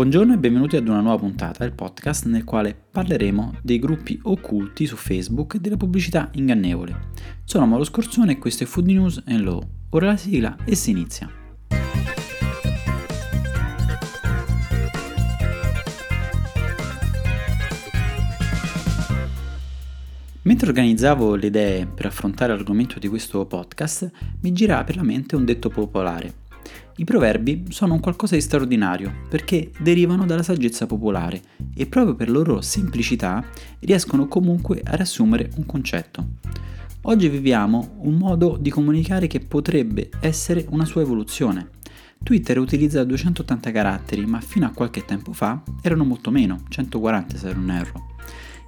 Buongiorno e benvenuti ad una nuova puntata del podcast nel quale parleremo dei gruppi occulti su Facebook e della pubblicità ingannevole. Sono Mauro Scorzone e questo è Food News and Law. Ora la sigla e si inizia. Mentre organizzavo le idee per affrontare l'argomento di questo podcast, mi girava per la mente un detto popolare i proverbi sono un qualcosa di straordinario perché derivano dalla saggezza popolare e proprio per loro semplicità riescono comunque a riassumere un concetto. Oggi viviamo un modo di comunicare che potrebbe essere una sua evoluzione. Twitter utilizza 280 caratteri, ma fino a qualche tempo fa erano molto meno, 140 se non erro.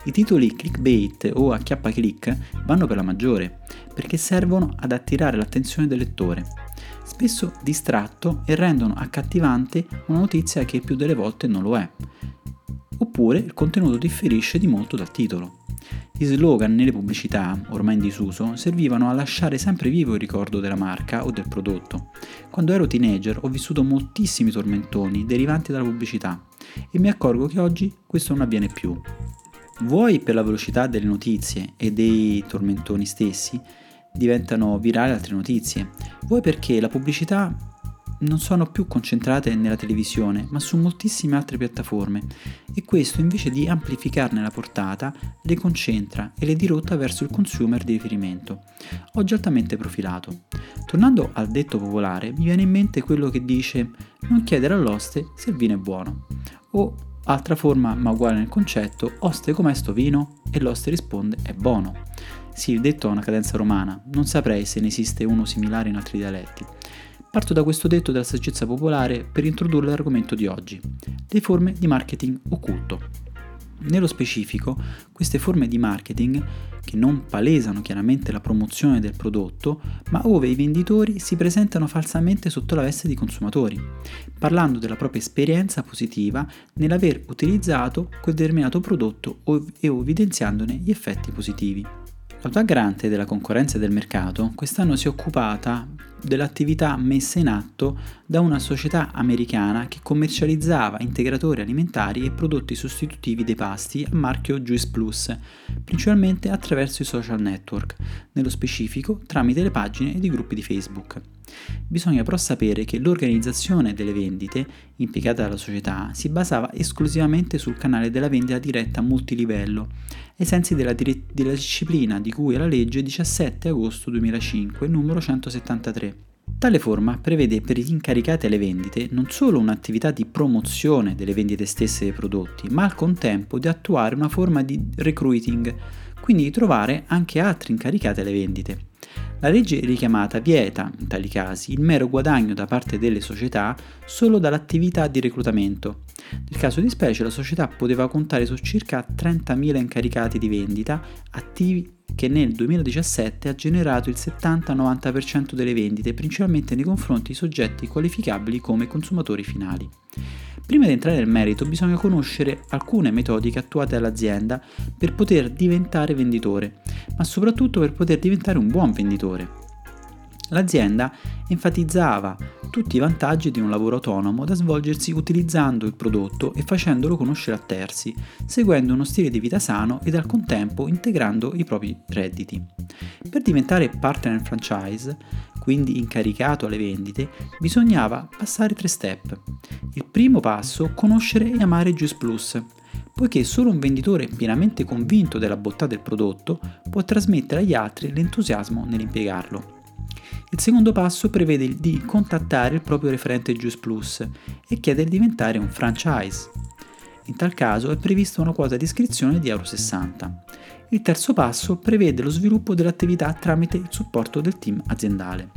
I titoli clickbait o acchiappa click vanno per la maggiore, perché servono ad attirare l'attenzione del lettore spesso distratto e rendono accattivante una notizia che più delle volte non lo è. Oppure il contenuto differisce di molto dal titolo. Gli slogan nelle pubblicità, ormai in disuso, servivano a lasciare sempre vivo il ricordo della marca o del prodotto. Quando ero teenager ho vissuto moltissimi tormentoni derivanti dalla pubblicità e mi accorgo che oggi questo non avviene più. Vuoi per la velocità delle notizie e dei tormentoni stessi, diventano virali altre notizie, vuoi perché la pubblicità non sono più concentrate nella televisione, ma su moltissime altre piattaforme e questo invece di amplificarne la portata le concentra e le dirotta verso il consumer di riferimento, oggi altamente profilato. Tornando al detto popolare, mi viene in mente quello che dice non chiedere all'oste se il vino è buono o altra forma ma uguale nel concetto, oste com'è sto vino? E l'oste risponde è buono. Sì, il detto ha una cadenza romana, non saprei se ne esiste uno similare in altri dialetti. Parto da questo detto della saggezza popolare per introdurre l'argomento di oggi, le forme di marketing occulto. Nello specifico, queste forme di marketing, che non palesano chiaramente la promozione del prodotto, ma ove i venditori si presentano falsamente sotto la veste di consumatori, parlando della propria esperienza positiva nell'aver utilizzato quel determinato prodotto e evidenziandone gli effetti positivi. L'autorità garante della concorrenza e del mercato quest'anno si è occupata dell'attività messa in atto da una società americana che commercializzava integratori alimentari e prodotti sostitutivi dei pasti a marchio Juice Plus, principalmente attraverso i social network, nello specifico tramite le pagine ed i gruppi di Facebook. Bisogna però sapere che l'organizzazione delle vendite impiegata dalla società si basava esclusivamente sul canale della vendita diretta multilivello, ai sensi della, dire- della disciplina di cui è la legge 17 agosto 2005, numero 173. Tale forma prevede per gli incaricati alle vendite non solo un'attività di promozione delle vendite stesse dei prodotti, ma al contempo di attuare una forma di recruiting, quindi di trovare anche altri incaricati alle vendite. La legge richiamata vieta, in tali casi, il mero guadagno da parte delle società solo dall'attività di reclutamento. Nel caso di specie la società poteva contare su circa 30.000 incaricati di vendita attivi che nel 2017 ha generato il 70-90% delle vendite, principalmente nei confronti di soggetti qualificabili come consumatori finali. Prima di entrare nel merito bisogna conoscere alcune metodiche attuate dall'azienda per poter diventare venditore, ma soprattutto per poter diventare un buon venditore. L'azienda enfatizzava tutti i vantaggi di un lavoro autonomo da svolgersi utilizzando il prodotto e facendolo conoscere a terzi, seguendo uno stile di vita sano ed al contempo integrando i propri redditi. Per diventare partner franchise, quindi incaricato alle vendite, bisognava passare tre step. Il primo passo, conoscere e amare Juice Plus, poiché solo un venditore pienamente convinto della bontà del prodotto può trasmettere agli altri l'entusiasmo nell'impiegarlo. Il secondo passo prevede di contattare il proprio referente Juice Plus e chiedere di diventare un franchise. In tal caso è prevista una quota di iscrizione di Euro 60. Il terzo passo prevede lo sviluppo dell'attività tramite il supporto del team aziendale.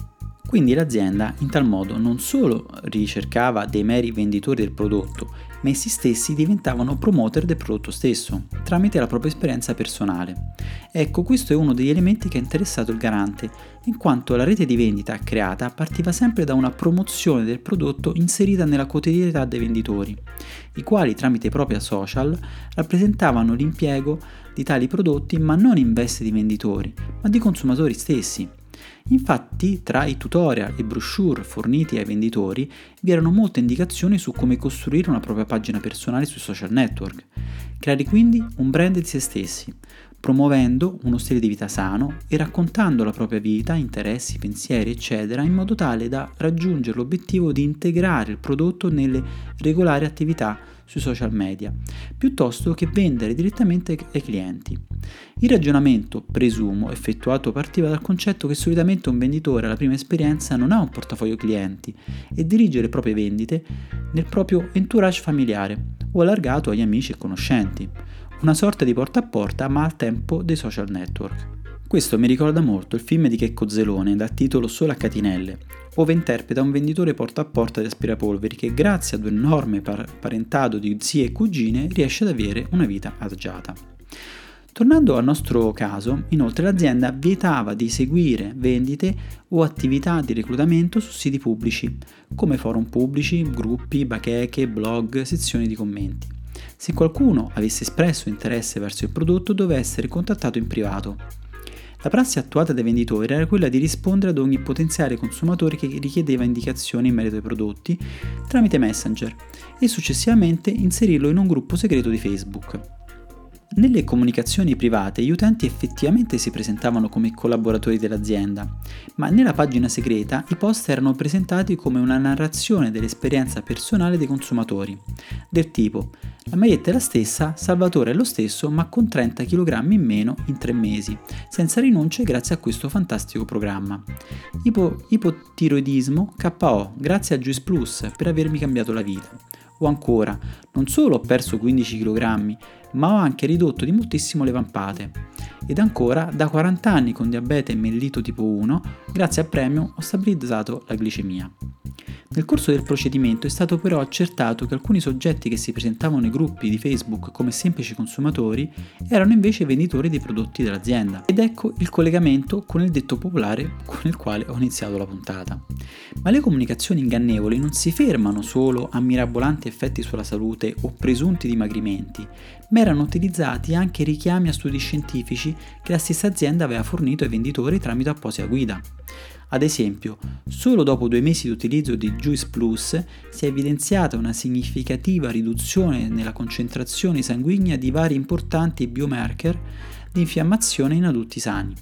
Quindi l'azienda in tal modo non solo ricercava dei meri venditori del prodotto, ma essi stessi diventavano promoter del prodotto stesso, tramite la propria esperienza personale. Ecco, questo è uno degli elementi che ha interessato il garante, in quanto la rete di vendita creata partiva sempre da una promozione del prodotto inserita nella quotidianità dei venditori, i quali tramite i propri social rappresentavano l'impiego di tali prodotti ma non in veste di venditori, ma di consumatori stessi. Infatti, tra i tutorial e brochure forniti ai venditori vi erano molte indicazioni su come costruire una propria pagina personale sui social network, creare quindi un brand di se stessi, promuovendo uno stile di vita sano e raccontando la propria vita, interessi, pensieri, eccetera, in modo tale da raggiungere l'obiettivo di integrare il prodotto nelle regolari attività sui social media, piuttosto che vendere direttamente ai clienti. Il ragionamento, presumo, effettuato partiva dal concetto che solitamente un venditore alla prima esperienza non ha un portafoglio clienti e dirige le proprie vendite nel proprio entourage familiare o allargato agli amici e conoscenti, una sorta di porta a porta ma al tempo dei social network. Questo mi ricorda molto il film di Checco Zelone dal titolo Solo a catinelle, ove interpreta un venditore porta a porta di aspirapolveri che grazie ad un enorme par- parentado di zie e cugine riesce ad avere una vita agiata. Tornando al nostro caso, inoltre l'azienda vietava di seguire vendite o attività di reclutamento su siti pubblici, come forum pubblici, gruppi, bacheche, blog, sezioni di commenti. Se qualcuno avesse espresso interesse verso il prodotto doveva essere contattato in privato. La prassi attuata dai venditori era quella di rispondere ad ogni potenziale consumatore che richiedeva indicazioni in merito ai prodotti tramite Messenger e successivamente inserirlo in un gruppo segreto di Facebook. Nelle comunicazioni private gli utenti effettivamente si presentavano come collaboratori dell'azienda, ma nella pagina segreta i post erano presentati come una narrazione dell'esperienza personale dei consumatori, del tipo la maglietta è la stessa, Salvatore è lo stesso, ma con 30 kg in meno in 3 mesi, senza rinunce grazie a questo fantastico programma. Ipo, ipotiroidismo KO, grazie a Juice Plus per avermi cambiato la vita. O ancora, non solo ho perso 15 kg, ma ho anche ridotto di moltissimo le vampate. Ed ancora, da 40 anni con diabete mellito tipo 1, grazie a Premium ho stabilizzato la glicemia. Nel corso del procedimento è stato però accertato che alcuni soggetti che si presentavano nei gruppi di Facebook come semplici consumatori erano invece venditori dei prodotti dell'azienda. Ed ecco il collegamento con il detto popolare con il quale ho iniziato la puntata. Ma le comunicazioni ingannevoli non si fermano solo a mirabolanti effetti sulla salute o presunti dimagrimenti, ma erano utilizzati anche richiami a studi scientifici che la stessa azienda aveva fornito ai venditori tramite apposita guida. Ad esempio, solo dopo due mesi di utilizzo di Juice Plus si è evidenziata una significativa riduzione nella concentrazione sanguigna di vari importanti biomarker di infiammazione in adulti sani.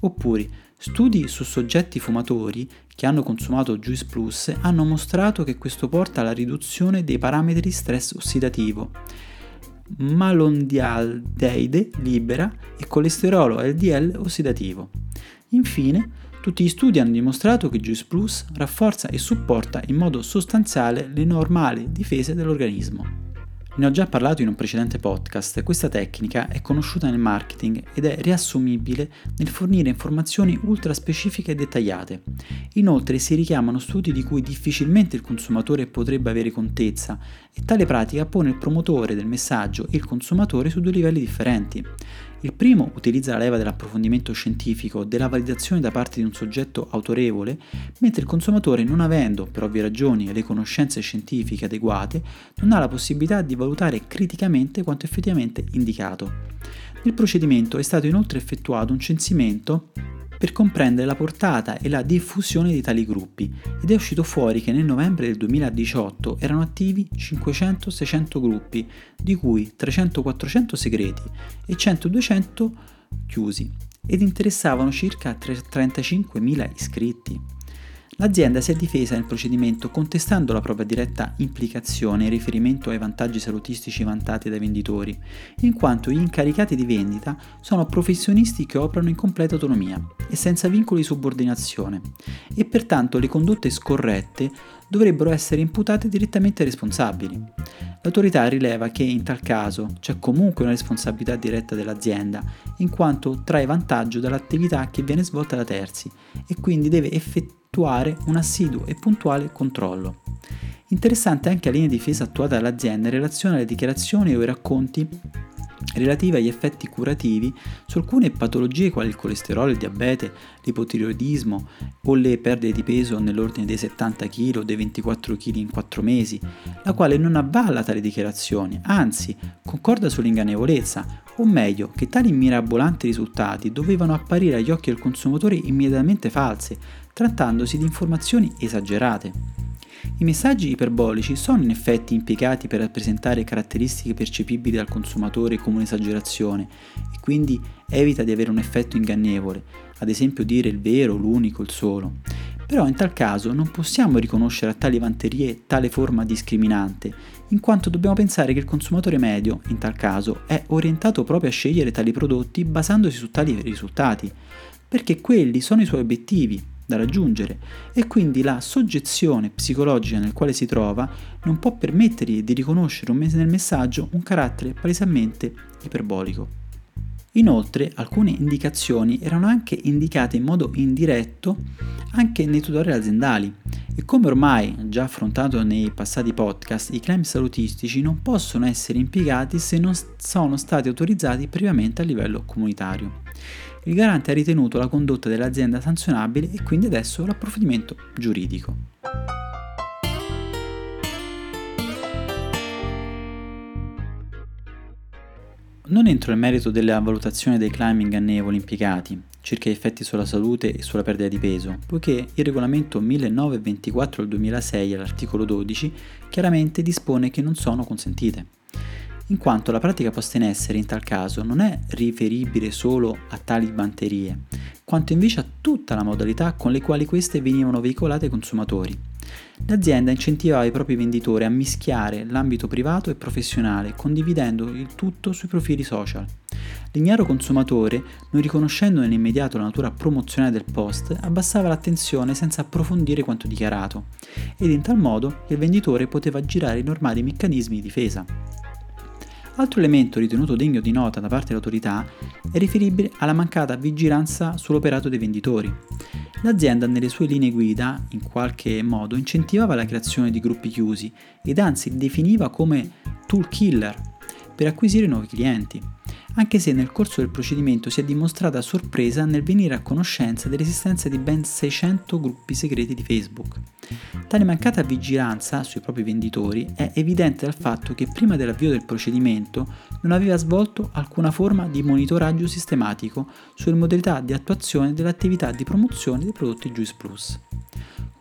Oppure, studi su soggetti fumatori che hanno consumato Juice Plus hanno mostrato che questo porta alla riduzione dei parametri stress ossidativo, malondialdeide libera e colesterolo LDL ossidativo. Infine, tutti gli studi hanno dimostrato che Juice Plus rafforza e supporta in modo sostanziale le normali difese dell'organismo. Ne ho già parlato in un precedente podcast, questa tecnica è conosciuta nel marketing ed è riassumibile nel fornire informazioni ultra specifiche e dettagliate. Inoltre si richiamano studi di cui difficilmente il consumatore potrebbe avere contezza e tale pratica pone il promotore del messaggio e il consumatore su due livelli differenti. Il primo utilizza la leva dell'approfondimento scientifico, della validazione da parte di un soggetto autorevole, mentre il consumatore, non avendo per ovvie ragioni le conoscenze scientifiche adeguate, non ha la possibilità di valutare criticamente quanto effettivamente indicato. Nel procedimento è stato inoltre effettuato un censimento per comprendere la portata e la diffusione di tali gruppi ed è uscito fuori che nel novembre del 2018 erano attivi 500-600 gruppi, di cui 300-400 segreti e 100-200 chiusi ed interessavano circa 35.000 iscritti. L'azienda si è difesa nel procedimento contestando la propria diretta implicazione in riferimento ai vantaggi salutistici vantati dai venditori, in quanto gli incaricati di vendita sono professionisti che operano in completa autonomia e senza vincoli di subordinazione e pertanto le condotte scorrette dovrebbero essere imputate direttamente ai responsabili. L'autorità rileva che in tal caso c'è comunque una responsabilità diretta dell'azienda, in quanto trae vantaggio dall'attività che viene svolta da terzi e quindi deve effettuare effettuare un assiduo e puntuale controllo. Interessante anche la linea di difesa attuata dall'azienda in relazione alle dichiarazioni o ai racconti relative agli effetti curativi su alcune patologie quali il colesterolo, il diabete, l'ipotiroidismo o le perdite di peso nell'ordine dei 70 kg o dei 24 kg in 4 mesi, la quale non avvalla tali dichiarazioni, anzi concorda sull'ingannevolezza, o meglio che tali mirabolanti risultati dovevano apparire agli occhi del consumatore immediatamente false, trattandosi di informazioni esagerate. I messaggi iperbolici sono in effetti impiegati per rappresentare caratteristiche percepibili dal consumatore come un'esagerazione e quindi evita di avere un effetto ingannevole, ad esempio dire il vero, l'unico, il solo. Però in tal caso non possiamo riconoscere a tali vanterie tale forma discriminante, in quanto dobbiamo pensare che il consumatore medio, in tal caso, è orientato proprio a scegliere tali prodotti basandosi su tali risultati, perché quelli sono i suoi obiettivi, da raggiungere e quindi la soggezione psicologica nel quale si trova non può permettergli di riconoscere nel messaggio un carattere palesemente iperbolico. Inoltre alcune indicazioni erano anche indicate in modo indiretto anche nei tutorial aziendali e come ormai già affrontato nei passati podcast, i claim salutistici non possono essere impiegati se non sono stati autorizzati previamente a livello comunitario il garante ha ritenuto la condotta dell'azienda sanzionabile e quindi adesso l'approfondimento giuridico. Non entro nel merito della valutazione dei claim ingannevoli impiegati circa gli effetti sulla salute e sulla perdita di peso, poiché il regolamento 1924 del 2006 all'articolo 12 chiaramente dispone che non sono consentite in quanto la pratica posta in essere in tal caso non è riferibile solo a tali banterie, quanto invece a tutta la modalità con le quali queste venivano veicolate ai consumatori. L'azienda incentivava i propri venditori a mischiare l'ambito privato e professionale, condividendo il tutto sui profili social. L'ignaro consumatore, non riconoscendo nell'immediato la natura promozionale del post, abbassava l'attenzione senza approfondire quanto dichiarato, ed in tal modo il venditore poteva aggirare i normali meccanismi di difesa. Altro elemento ritenuto degno di nota da parte dell'autorità è riferibile alla mancata vigilanza sull'operato dei venditori. L'azienda nelle sue linee guida, in qualche modo, incentivava la creazione di gruppi chiusi ed anzi definiva come tool killer per acquisire nuovi clienti anche se nel corso del procedimento si è dimostrata sorpresa nel venire a conoscenza dell'esistenza di ben 600 gruppi segreti di Facebook. Tale mancata vigilanza sui propri venditori è evidente dal fatto che prima dell'avvio del procedimento non aveva svolto alcuna forma di monitoraggio sistematico sulle modalità di attuazione dell'attività di promozione dei prodotti Juice Plus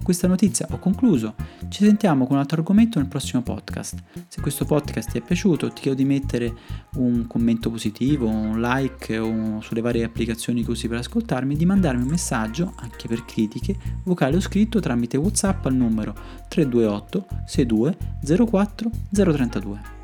questa notizia ho concluso. Ci sentiamo con un altro argomento nel prossimo podcast. Se questo podcast ti è piaciuto, ti chiedo di mettere un commento positivo, un like o sulle varie applicazioni usi per ascoltarmi, di mandarmi un messaggio, anche per critiche, vocale o scritto tramite WhatsApp al numero 328 62 04 032.